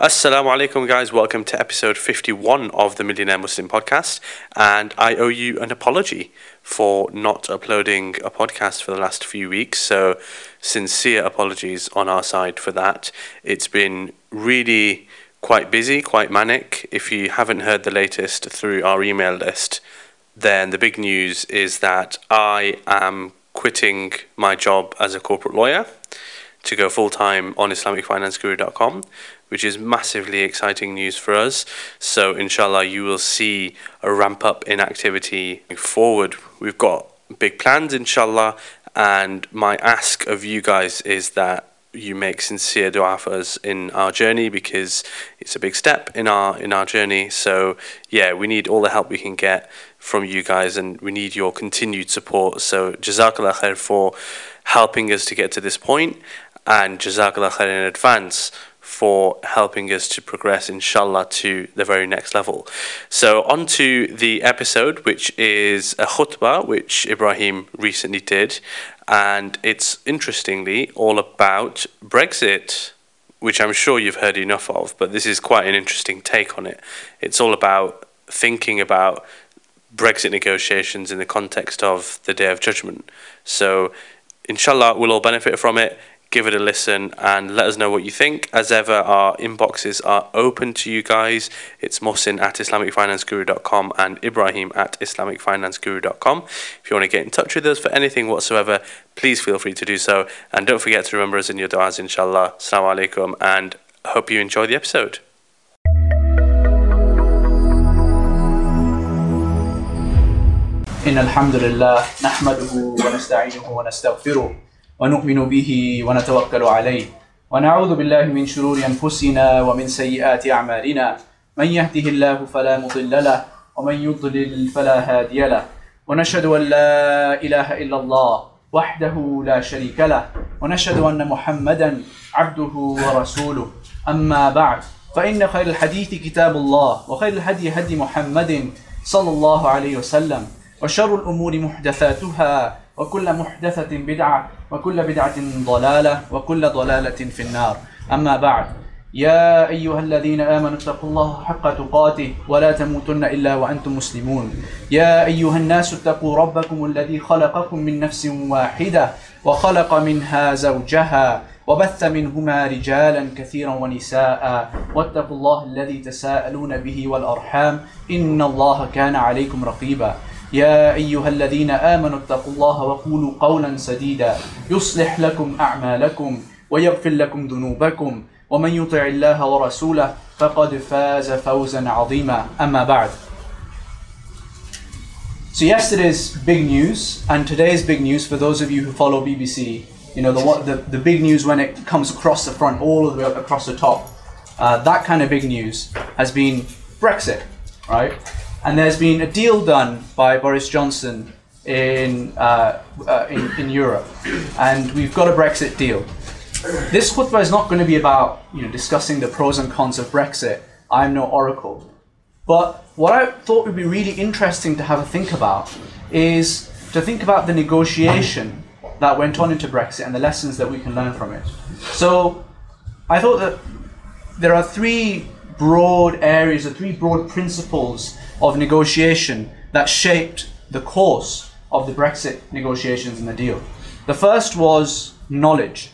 Assalamu alaikum, guys. Welcome to episode 51 of the Millionaire Muslim podcast. And I owe you an apology for not uploading a podcast for the last few weeks. So, sincere apologies on our side for that. It's been really quite busy, quite manic. If you haven't heard the latest through our email list, then the big news is that I am quitting my job as a corporate lawyer to go full time on IslamicFinanceGuru.com, which is massively exciting news for us. So, inshallah, you will see a ramp up in activity forward. We've got big plans, inshallah, and my ask of you guys is that you make sincere dua for us in our journey because it's a big step in our in our journey. So yeah, we need all the help we can get from you guys, and we need your continued support. So jazakallah khair for helping us to get to this point, and jazakallah khair in advance for helping us to progress, inshallah, to the very next level. So, on to the episode, which is a khutbah which Ibrahim recently did, and it's interestingly all about Brexit, which I'm sure you've heard enough of, but this is quite an interesting take on it. It's all about thinking about Brexit negotiations in the context of the Day of Judgment. So, inshallah, we'll all benefit from it give it a listen and let us know what you think. As ever, our inboxes are open to you guys. It's Mohsin at IslamicFinanceGuru.com and Ibrahim at IslamicFinanceGuru.com. If you want to get in touch with us for anything whatsoever, please feel free to do so. And don't forget to remember us in your du'as, inshallah. Assalamu alaikum and hope you enjoy the episode. إن الحمد لله نحمده ونستعينه ونستغفره ونؤمن به ونتوكل عليه. ونعوذ بالله من شرور أنفسنا ومن سيئات أعمالنا. من يهده الله فلا مضل له ومن يضلل فلا هادي له. ونشهد أن لا إله إلا الله وحده لا شريك له. ونشهد أن محمدا عبده ورسوله. أما بعد فإن خير الحديث كتاب الله وخير الهدي هدي محمد صلى الله عليه وسلم وشر الأمور محدثاتها وكل محدثة بدعة وكل بدعة ضلالة وكل ضلالة في النار. أما بعد يا أيها الذين آمنوا اتقوا الله حق تقاته ولا تموتن إلا وأنتم مسلمون. يا أيها الناس اتقوا ربكم الذي خلقكم من نفس واحدة وخلق منها زوجها وبث منهما رجالا كثيرا ونساء. واتقوا الله الذي تساءلون به والأرحام إن الله كان عليكم رقيبا. يا أيها الذين آمنوا اتقوا الله وقولوا قولا سديدا يصلح لكم أعمالكم ويغفر لكم ذنوبكم ومن يطع الله ورسوله فقد فاز فوزا عظيما أما بعد So yesterday's big news and today's big news for those of you who follow BBC, you know, the, the, the big news when it comes across the front, all the way across the top, uh, that kind of big news has been Brexit, right? And there's been a deal done by Boris Johnson in, uh, uh, in, in Europe, and we've got a Brexit deal. This khutbah is not going to be about you know discussing the pros and cons of Brexit. I'm no oracle, but what I thought would be really interesting to have a think about is to think about the negotiation that went on into Brexit and the lessons that we can learn from it. So I thought that there are three broad areas, or three broad principles of negotiation that shaped the course of the Brexit negotiations and the deal. The first was knowledge.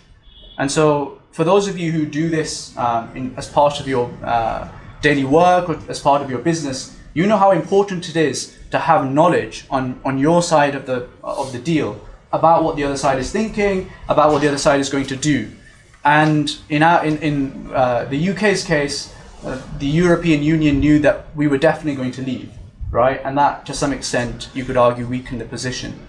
And so, for those of you who do this um, in, as part of your uh, daily work or as part of your business, you know how important it is to have knowledge on, on your side of the, of the deal about what the other side is thinking, about what the other side is going to do. And in, our, in, in uh, the UK's case, uh, the European Union knew that we were definitely going to leave, right? And that, to some extent, you could argue, weakened the position.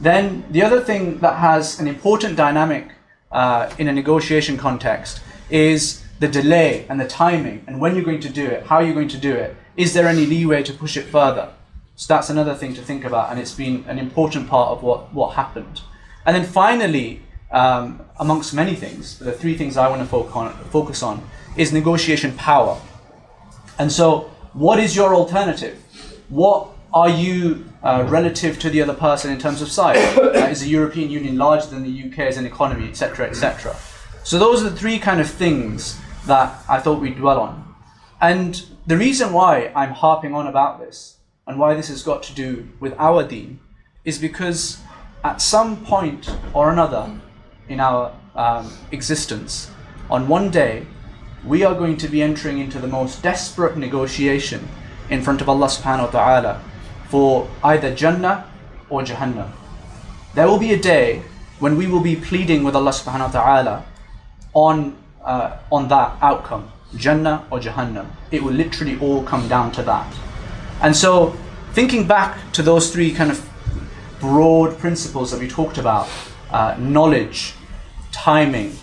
Then the other thing that has an important dynamic uh, in a negotiation context is the delay and the timing and when you're going to do it, how you're going to do it. Is there any leeway to push it further? So that's another thing to think about, and it's been an important part of what, what happened. And then finally, um, amongst many things, the three things I want to focus on, is negotiation power. And so, what is your alternative? What are you uh, relative to the other person in terms of size? Uh, is the European Union larger than the UK as an economy, etc., etc.? So those are the three kind of things that I thought we'd dwell on. And the reason why I'm harping on about this and why this has got to do with our deen is because at some point or another in our um, existence, on one day, we are going to be entering into the most desperate negotiation in front of Allah subhanahu wa ta'ala for either Jannah or Jahannam. There will be a day when we will be pleading with Allah subhanahu wa ta'ala on, uh, on that outcome, Jannah or Jahannam. It will literally all come down to that. And so, thinking back to those three kind of broad principles that we talked about uh, knowledge, timing,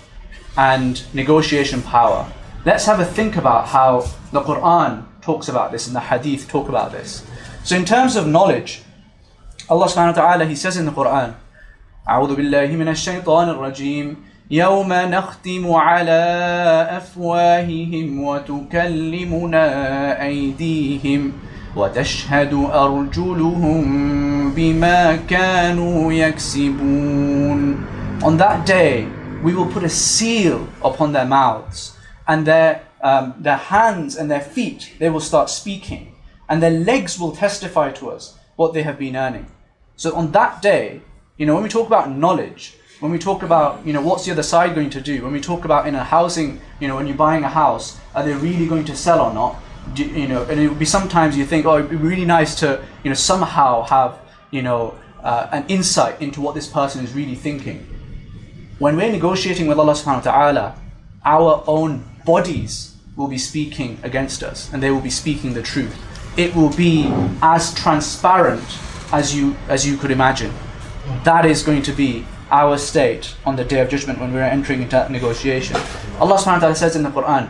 and negotiation power. Let's have a think about how the Quran talks about this and the Hadith talk about this. So, in terms of knowledge, Allah subhanahu wa ta'ala, He says in the Quran, أعوذ بالله من الشيطان الرجيم يوم نختم على أفواههم وتكلمنا أيديهم وتشهد أرجلهم بما كانوا يكسبون On that day, we will put a seal upon their mouths, and their, um, their hands and their feet, they will start speaking, and their legs will testify to us what they have been earning. So on that day, you know, when we talk about knowledge, when we talk about, you know, what's the other side going to do, when we talk about in a housing, you know, when you're buying a house, are they really going to sell or not? You know, and it would be sometimes you think, oh, it'd be really nice to, you know, somehow have, you know, uh, an insight into what this person is really thinking. When we're negotiating with Allah subhanahu wa ta'ala, our own bodies will be speaking against us and they will be speaking the truth. It will be as transparent as you as you could imagine. That is going to be our state on the day of judgment when we're entering into that negotiation. Allah subhanahu wa ta'ala says in the Quran,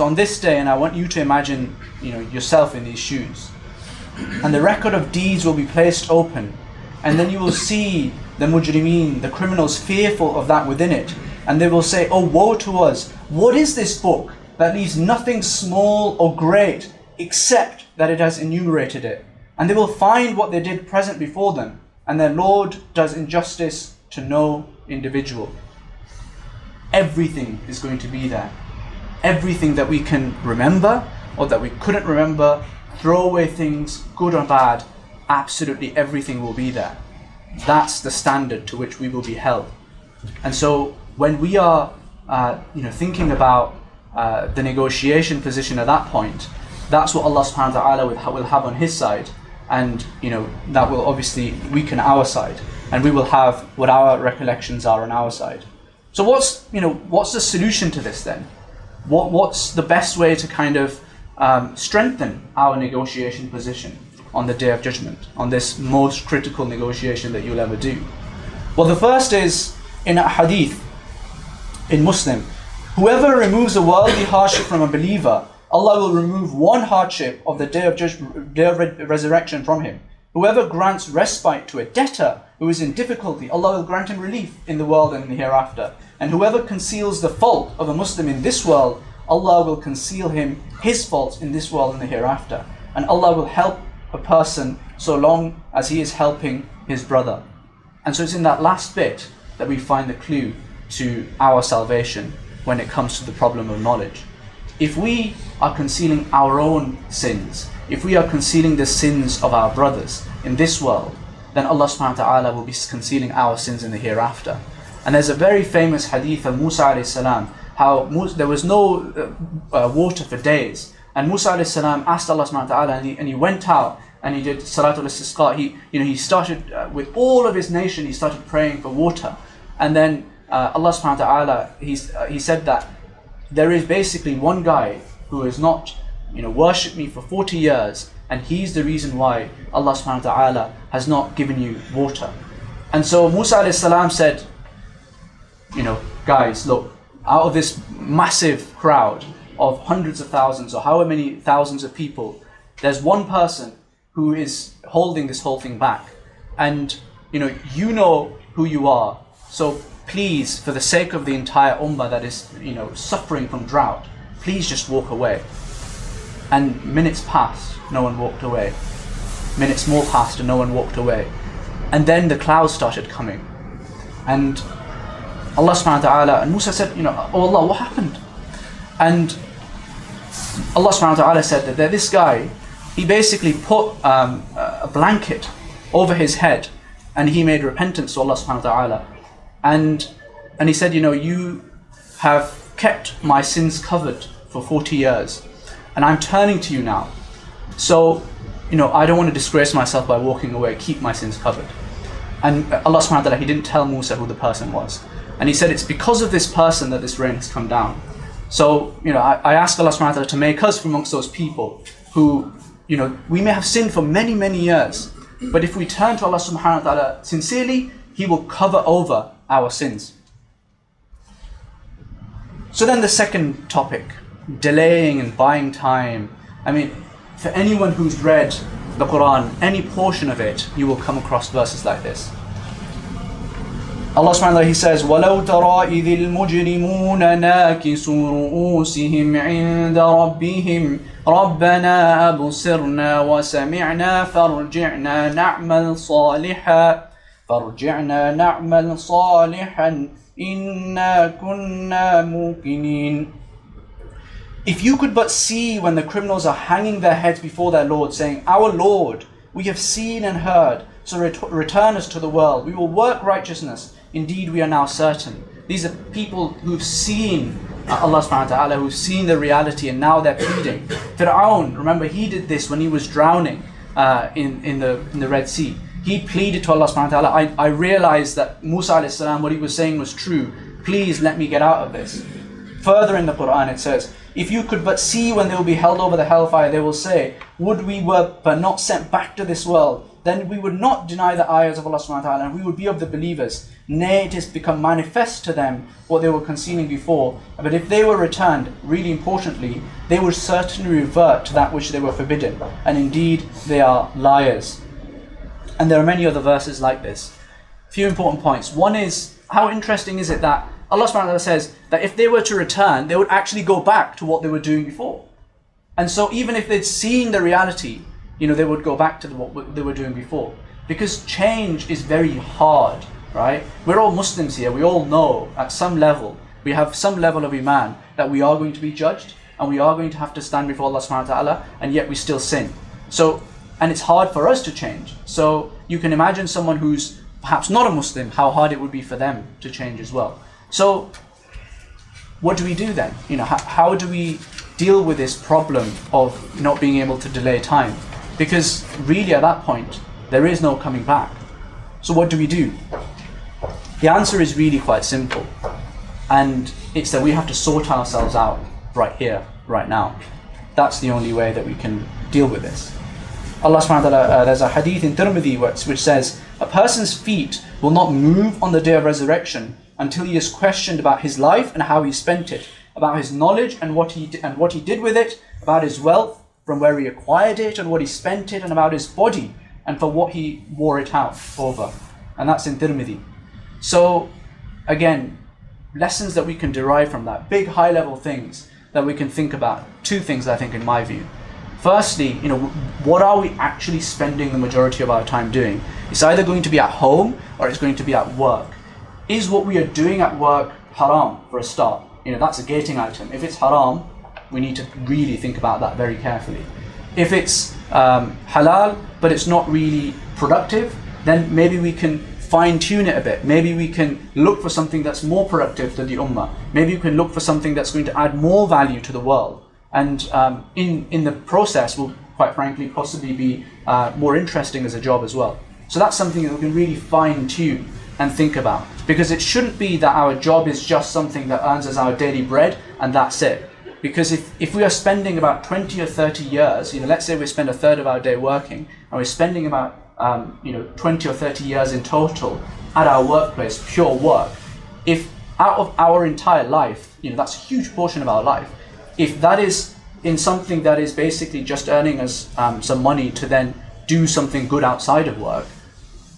So on this day, and I want you to imagine, you know, yourself in these shoes, and the record of deeds will be placed open, and then you will see the mujrimeen, the criminals, fearful of that within it, and they will say, "Oh, woe to us! What is this book that leaves nothing small or great except that it has enumerated it?" And they will find what they did present before them, and their Lord does injustice to no individual. Everything is going to be there everything that we can remember or that we couldn't remember, throw away things, good or bad, absolutely everything will be there. That's the standard to which we will be held. And so when we are, uh, you know, thinking about uh, the negotiation position at that point, that's what Allah subhanahu wa ta'ala will, have on His side. And, you know, that will obviously weaken our side. And we will have what our recollections are on our side. So what's, you know, what's the solution to this then? What, what's the best way to kind of um, strengthen our negotiation position on the day of judgment, on this most critical negotiation that you'll ever do? Well, the first is in a hadith in Muslim whoever removes a worldly hardship from a believer, Allah will remove one hardship of the day of, judgment, day of resurrection from him. Whoever grants respite to a debtor who is in difficulty, Allah will grant him relief in the world and in the hereafter. And whoever conceals the fault of a Muslim in this world, Allah will conceal him his faults in this world and the hereafter. And Allah will help a person so long as he is helping his brother. And so it's in that last bit that we find the clue to our salvation when it comes to the problem of knowledge. If we are concealing our own sins, if we are concealing the sins of our brothers in this world, then Allah subhanahu wa ta'ala will be concealing our sins in the hereafter. And there's a very famous hadith of Musa alayhi salam, how Musa, there was no uh, uh, water for days. And Musa alayhi salam asked Allah subhanahu wa ta'ala and he, and he went out and he did Salatul Istisqa. He, you know, he started uh, with all of his nation, he started praying for water. And then uh, Allah subhanahu wa ta'ala, uh, he said that there is basically one guy who has not, you know, worshipped me for 40 years and he's the reason why Allah subhanahu wa ta'ala has not given you water. And so Musa salam said, you know, guys, look, out of this massive crowd of hundreds of thousands or however many thousands of people, there's one person who is holding this whole thing back. And you know, you know who you are. So please, for the sake of the entire ummah that is, you know, suffering from drought, please just walk away. And minutes passed, no one walked away. Minutes more passed and no one walked away. And then the clouds started coming. And Allah subhanahu wa ta'ala, and Musa said, you know, oh Allah, what happened? And Allah subhanahu wa ta'ala said that this guy, he basically put um, a blanket over his head and he made repentance to Allah subhanahu wa ta'ala. And, and he said, you know, you have kept my sins covered for 40 years and I'm turning to you now. So, you know, I don't want to disgrace myself by walking away, keep my sins covered. And Allah subhanahu wa ta'ala, He didn't tell Musa who the person was. And He said, it's because of this person that this rain has come down. So, you know, I, I ask Allah subhanahu wa ta'ala to make us from amongst those people who, you know, we may have sinned for many, many years. But if we turn to Allah subhanahu wa ta'ala sincerely, He will cover over our sins. So then the second topic, delaying and buying time. I mean, for anyone who's read the Quran, any portion of it, you will come across verses like this. Allah subhanahu wa ta'ala, He says, وَلَوْ تَرَى إِذِ الْمُجْرِمُونَ نَاكِسُوا رُؤُوسِهِمْ عِنْدَ رَبِّهِمْ رَبَّنَا أَبْصِرْنَا وَسَمِعْنَا فَارْجِعْنَا نَعْمَلْ صَالِحًا فَارْجِعْنَا نَعْمَلْ صَالِحًا إِنَّا كُنَّا مُوقِنِينَ if you could but see when the criminals are hanging their heads before their Lord, saying, Our Lord, we have seen and heard, so ret- return us to the world. We will work righteousness. Indeed, we are now certain. These are people who've seen uh, Allah subhanahu wa ta'ala, who've seen the reality and now they're pleading. Fir'aun, remember, he did this when he was drowning uh, in, in, the, in the Red Sea. He pleaded to Allah subhanahu wa ta'ala, I, I realized that Musa alayhi salam, what he was saying was true. Please let me get out of this. Further in the Quran it says, if you could but see when they will be held over the hellfire, they will say, Would we were but not sent back to this world, then we would not deny the ayahs of Allah subhanahu wa ta'ala, and we would be of the believers. Nay, it has become manifest to them what they were concealing before. But if they were returned, really importantly, they would certainly revert to that which they were forbidden. And indeed, they are liars. And there are many other verses like this. A few important points. One is, how interesting is it that Allah subhanahu wa ta'ala says that if they were to return, they would actually go back to what they were doing before. And so even if they'd seen the reality, you know, they would go back to the, what they were doing before. Because change is very hard, right? We're all Muslims here. We all know at some level, we have some level of iman that we are going to be judged and we are going to have to stand before Allah subhanahu wa ta'ala and yet we still sin. So, and it's hard for us to change. So you can imagine someone who's perhaps not a Muslim, how hard it would be for them to change as well. So, what do we do then? You know, how, how do we deal with this problem of not being able to delay time? Because really, at that point, there is no coming back. So, what do we do? The answer is really quite simple, and it's that we have to sort ourselves out right here, right now. That's the only way that we can deal with this. Allah subhanahu wa ta'ala, uh, there's a hadith in Tirmidhi which, which says, A person's feet will not move on the day of resurrection until he is questioned about his life and how he spent it, about his knowledge and what he and what he did with it, about his wealth, from where he acquired it and what he spent it, and about his body and for what he wore it out over. And that's in Tirmidhi. So again, lessons that we can derive from that, big high level things that we can think about. Two things I think in my view. Firstly, you know, what are we actually spending the majority of our time doing? It's either going to be at home or it's going to be at work is what we are doing at work haram for a start? You know, that's a gating item. If it's haram, we need to really think about that very carefully. If it's um, halal, but it's not really productive, then maybe we can fine tune it a bit. Maybe we can look for something that's more productive to the ummah. Maybe we can look for something that's going to add more value to the world. And um, in, in the process, will quite frankly possibly be uh, more interesting as a job as well. So that's something that we can really fine tune and think about. Because it shouldn't be that our job is just something that earns us our daily bread and that's it. Because if, if we are spending about 20 or 30 years, you know, let's say we spend a third of our day working, and we're spending about um, you know 20 or 30 years in total at our workplace, pure work. If out of our entire life, you know, that's a huge portion of our life. If that is in something that is basically just earning us um, some money to then do something good outside of work,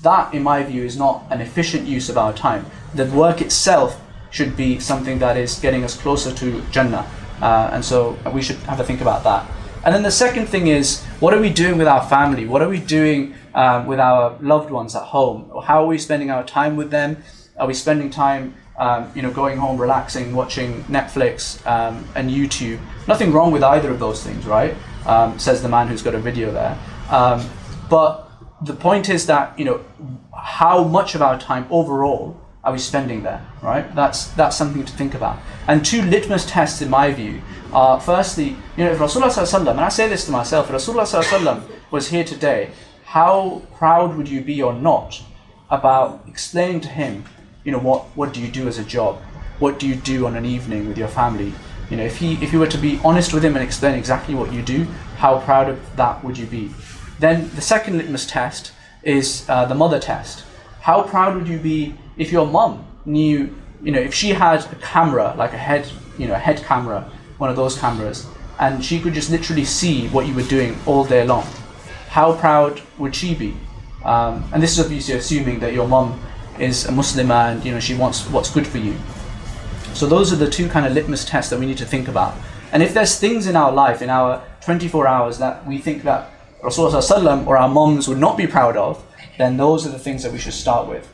that, in my view, is not an efficient use of our time. The work itself should be something that is getting us closer to Jannah. Uh, and so we should have a think about that. And then the second thing is, what are we doing with our family? What are we doing um, with our loved ones at home? How are we spending our time with them? Are we spending time, um, you know, going home, relaxing, watching Netflix um, and YouTube? Nothing wrong with either of those things, right? Um, says the man who's got a video there. Um, but the point is that you know how much of our time overall are we spending there, right? That's that's something to think about. And two litmus tests, in my view, are firstly, you know, if Rasulullah and I say this to myself, if Rasulullah was here today, how proud would you be or not about explaining to him, you know, what what do you do as a job? What do you do on an evening with your family? You know, if he if you were to be honest with him and explain exactly what you do, how proud of that would you be? Then the second litmus test is uh, the mother test. How proud would you be if your mom knew, you know, if she had a camera, like a head, you know, a head camera, one of those cameras, and she could just literally see what you were doing all day long? How proud would she be? Um, and this is obviously assuming that your mom is a Muslim and you know she wants what's good for you. So those are the two kind of litmus tests that we need to think about. And if there's things in our life, in our 24 hours, that we think that Rasulullah or our moms would not be proud of, then those are the things that we should start with.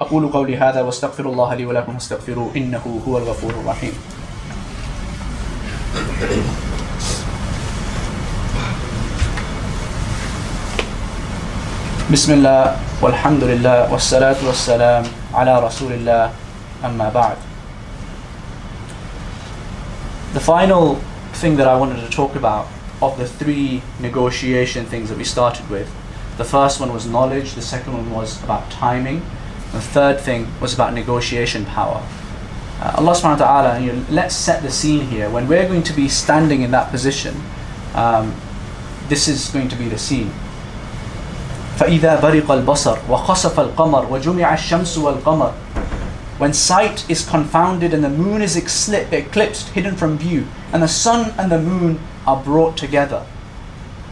أقول قولي هذا واستغفر الله لي ولكم واستغفروه إنه هو الغفور الرحيم. بسم الله والحمد لله والصلاة والسلام على رسول الله أما بعد. The final thing that I wanted to talk about of the three negotiation things that we started with. The first one was knowledge, the second one was about timing, the third thing was about negotiation power. Uh, Allah subhanahu wa ta'ala, you know, let's set the scene here. When we're going to be standing in that position, um, this is going to be the scene. فإذا برق البصر وخسف القمر وجمع الشمس والقمر when sight is confounded and the moon is eclipsed, hidden from view, and the sun and the moon are brought together.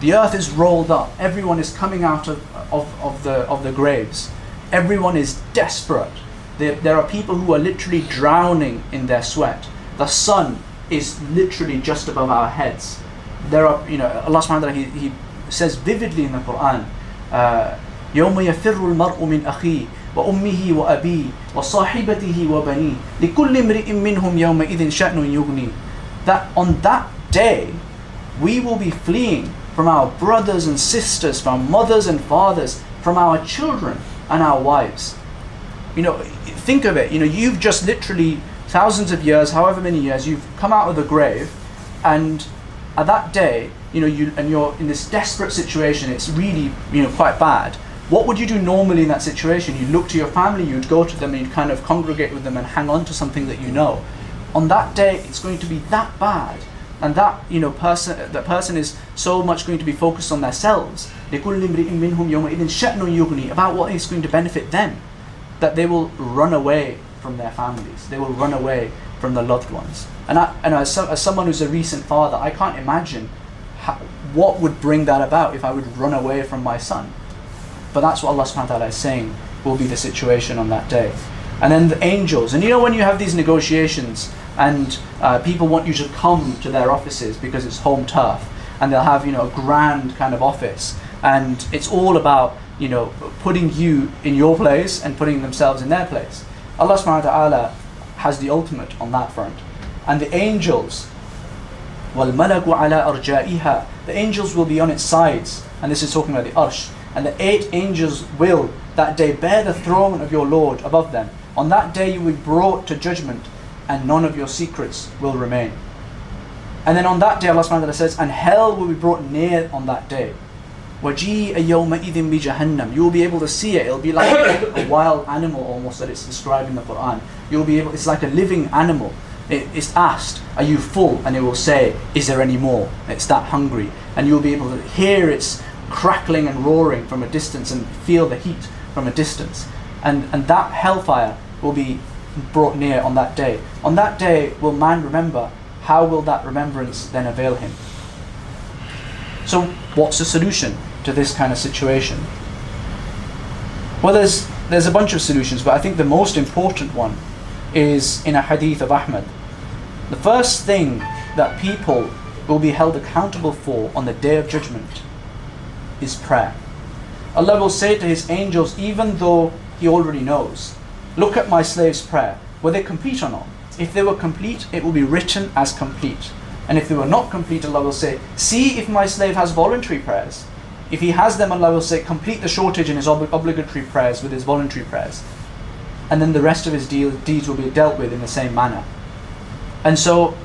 The earth is rolled up. Everyone is coming out of, of, of, the, of the graves. Everyone is desperate. There, there are people who are literally drowning in their sweat. The sun is literally just above our heads. There are, you know, Allah subhanahu wa ta'ala, he, he says vividly in the Quran, uh, يوم يفر المرء من أخيه وأمه وأبيه وصاحبته وبنيه لكل امرئ منهم يومئذ شأن يغني that on that day we will be fleeing from our brothers and sisters, from our mothers and fathers, from our children and our wives. You know, think of it. You know, you've just literally thousands of years, however many years, you've come out of the grave, and at that day, you know, you and you're in this desperate situation. It's really, you know, quite bad what would you do normally in that situation? You'd look to your family, you'd go to them, and you'd kind of congregate with them and hang on to something that you know. On that day, it's going to be that bad, and that you know person, that person is so much going to be focused on themselves. About what is going to benefit them, that they will run away from their families. They will run away from their loved ones. And I, and as, as someone who's a recent father, I can't imagine how, what would bring that about if I would run away from my son. But that's what Allah subhanahu wa ta'ala is saying will be the situation on that day. And then the angels. And you know when you have these negotiations and uh, people want you to come to their offices because it's home turf and they'll have, you know, a grand kind of office and it's all about, you know, putting you in your place and putting themselves in their place. Allah subhanahu wa ta'ala has the ultimate on that front. And the angels وَالْمَلَكُ عَلَىٰ أَرْجَائِهَا The angels will be on its sides. And this is talking about the arsh and the eight angels will that day bear the throne of your Lord above them. On that day you will be brought to judgment, and none of your secrets will remain. And then on that day, Allah subhanahu wa ta'ala says, and hell will be brought near on that day. وَجِيءَ يَوْمَئِذٍ بِجَهَنَّمْ You will be able to see it. It'll be like a wild animal almost that it's described in the Quran. You'll be able, it's like a living animal. It, it's asked, are you full? And it will say, is there any more? It's that hungry. And you'll be able to hear its crackling and roaring from a distance and feel the heat from a distance. And, and that hellfire will be brought near on that day. On that day will man remember. How will that remembrance then avail him? So, what's the solution to this kind of situation? Well, there's there's a bunch of solutions, but I think the most important one is in a hadith of Ahmad. The first thing that people will be held accountable for on the day of judgment is prayer. Allah will say to His angels, even though He already knows, look at my slave's prayer. Were they complete or not? If they were complete, it will be written as complete. And if they were not complete, Allah will say, see if my slave has voluntary prayers. If he has them, Allah will say, complete the shortage in his ob- obligatory prayers with his voluntary prayers. And then the rest of his deal- deeds will be dealt with in the same manner. And so,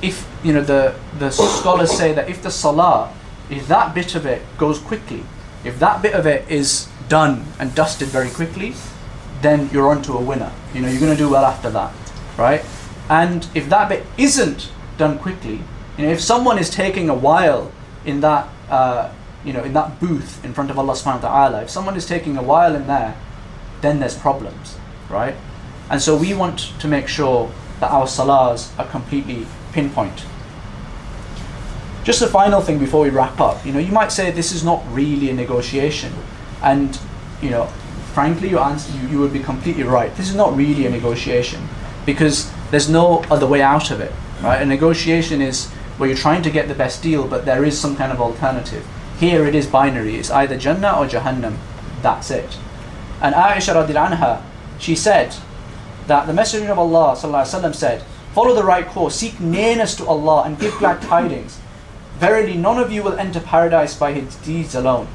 if, you know, the, the scholars say that if the salah, if that bit of it goes quickly, if that bit of it is done and dusted very quickly, then you're on to a winner. You know, you're going to do well after that, right? And if that bit isn't done quickly, you know, if someone is taking a while in that, uh, you know, in that booth in front of Allah subhanahu wa ta'ala, if someone is taking a while in there, then there's problems, right? And so we want to make sure that our salahs are completely pinpoint. Just a final thing before we wrap up. You know, you might say this is not really a negotiation, and you know, frankly, your answer you, you would be completely right. This is not really a negotiation because there's no other way out of it, right? A negotiation is where you're trying to get the best deal, but there is some kind of alternative. Here it is binary. It's either Jannah or Jahannam. That's it. And Aisha anha, she said that the Messenger of Allah wasallam said, "Follow the right course, seek nearness to Allah, and give glad tidings. Verily, none of you will enter paradise by his deeds alone."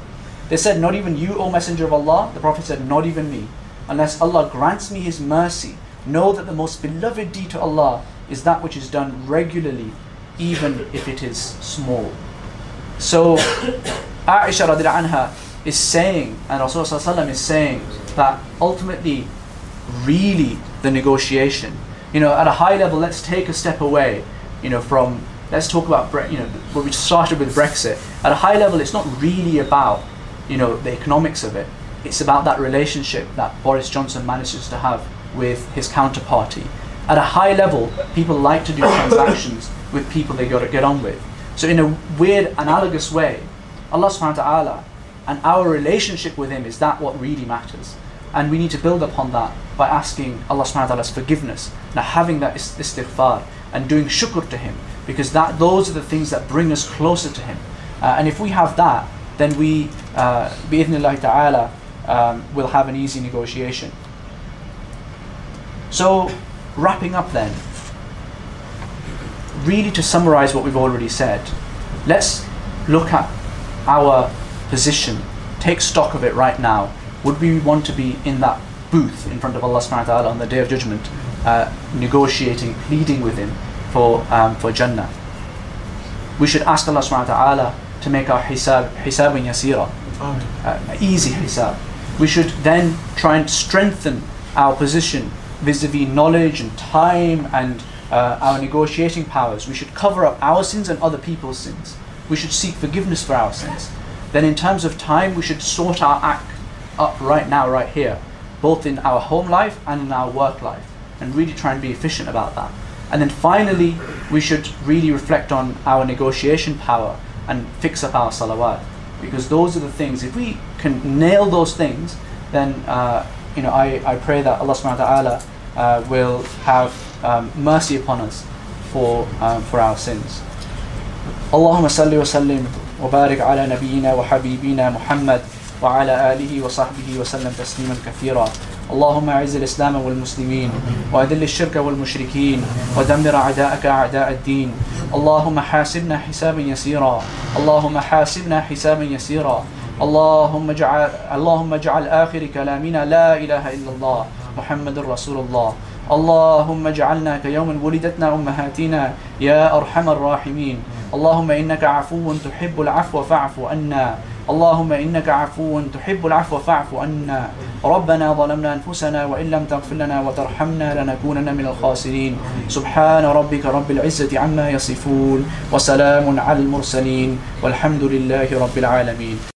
They said, "Not even you, O Messenger of Allah." The Prophet said, "Not even me, unless Allah grants me His mercy. Know that the most beloved deed to Allah is that which is done regularly, even if it is small." So, Aisha anha is saying, and Rasulullah is saying that ultimately, really, the negotiation, you know, at a high level, let's take a step away, you know, from let's talk about Bre- you know what we started with Brexit. At a high level, it's not really about you know the economics of it. It's about that relationship that Boris Johnson manages to have with his counterparty. At a high level, people like to do transactions with people they got to get on with. So in a weird analogous way, Allah subhanahu wa ta'ala and our relationship with Him is that what really matters. And we need to build upon that by asking Allah subhanahu wa ta'ala's forgiveness, now having that istighfar and doing shukr to Him, because that those are the things that bring us closer to Him. Uh, and if we have that, then we, uh, bi'idhnillahi ta'ala, um, will have an easy negotiation. So, wrapping up then, really to summarize what we've already said, let's look at our position, take stock of it right now. Would we want to be in that booth in front of Allah subhanahu wa ta'ala on the day of judgment, uh, negotiating, pleading with Him for, um, for Jannah? We should ask Allah subhanahu wa ta'ala to make our hisab, hisabun yasira, uh, easy hisab. We should then try and strengthen our position vis-a-vis knowledge and time and uh, our negotiating powers. We should cover up our sins and other people's sins. We should seek forgiveness for our sins. Then, in terms of time, we should sort our act up right now, right here, both in our home life and in our work life, and really try and be efficient about that. And then finally, we should really reflect on our negotiation power and fix up our salawat. Because those are the things, if we can nail those things, then uh, you know, I, I pray that Allah subhanahu wa ta'ala uh, will have um, mercy upon us for, um, for our sins. Allahumma salli wa sallim wa barik ala nabiyyina wa habibina Muhammad وعلى آله وصحبه وسلم تسليما كثيرا. اللهم أعز الإسلام والمسلمين وأذل الشرك والمشركين ودمر أعداءك أعداء الدين. اللهم حاسبنا حسابا يسيرا. اللهم حاسبنا حسابا يسيرا. اللهم اجعل اللهم اجعل آخر كلامنا لا إله إلا الله محمد رسول الله. اللهم اجعلنا كيوم ولدتنا أمهاتنا يا أرحم الراحمين. اللهم إنك عفو تحب العفو فاعف عنا. اللهم إنك عفو تحب العفو فاعف عنا. ربنا ظلمنا أنفسنا وإن لم تغفر لنا وترحمنا لنكونن من الخاسرين. سبحان ربك رب العزة عما يصفون وسلام على المرسلين والحمد لله رب العالمين.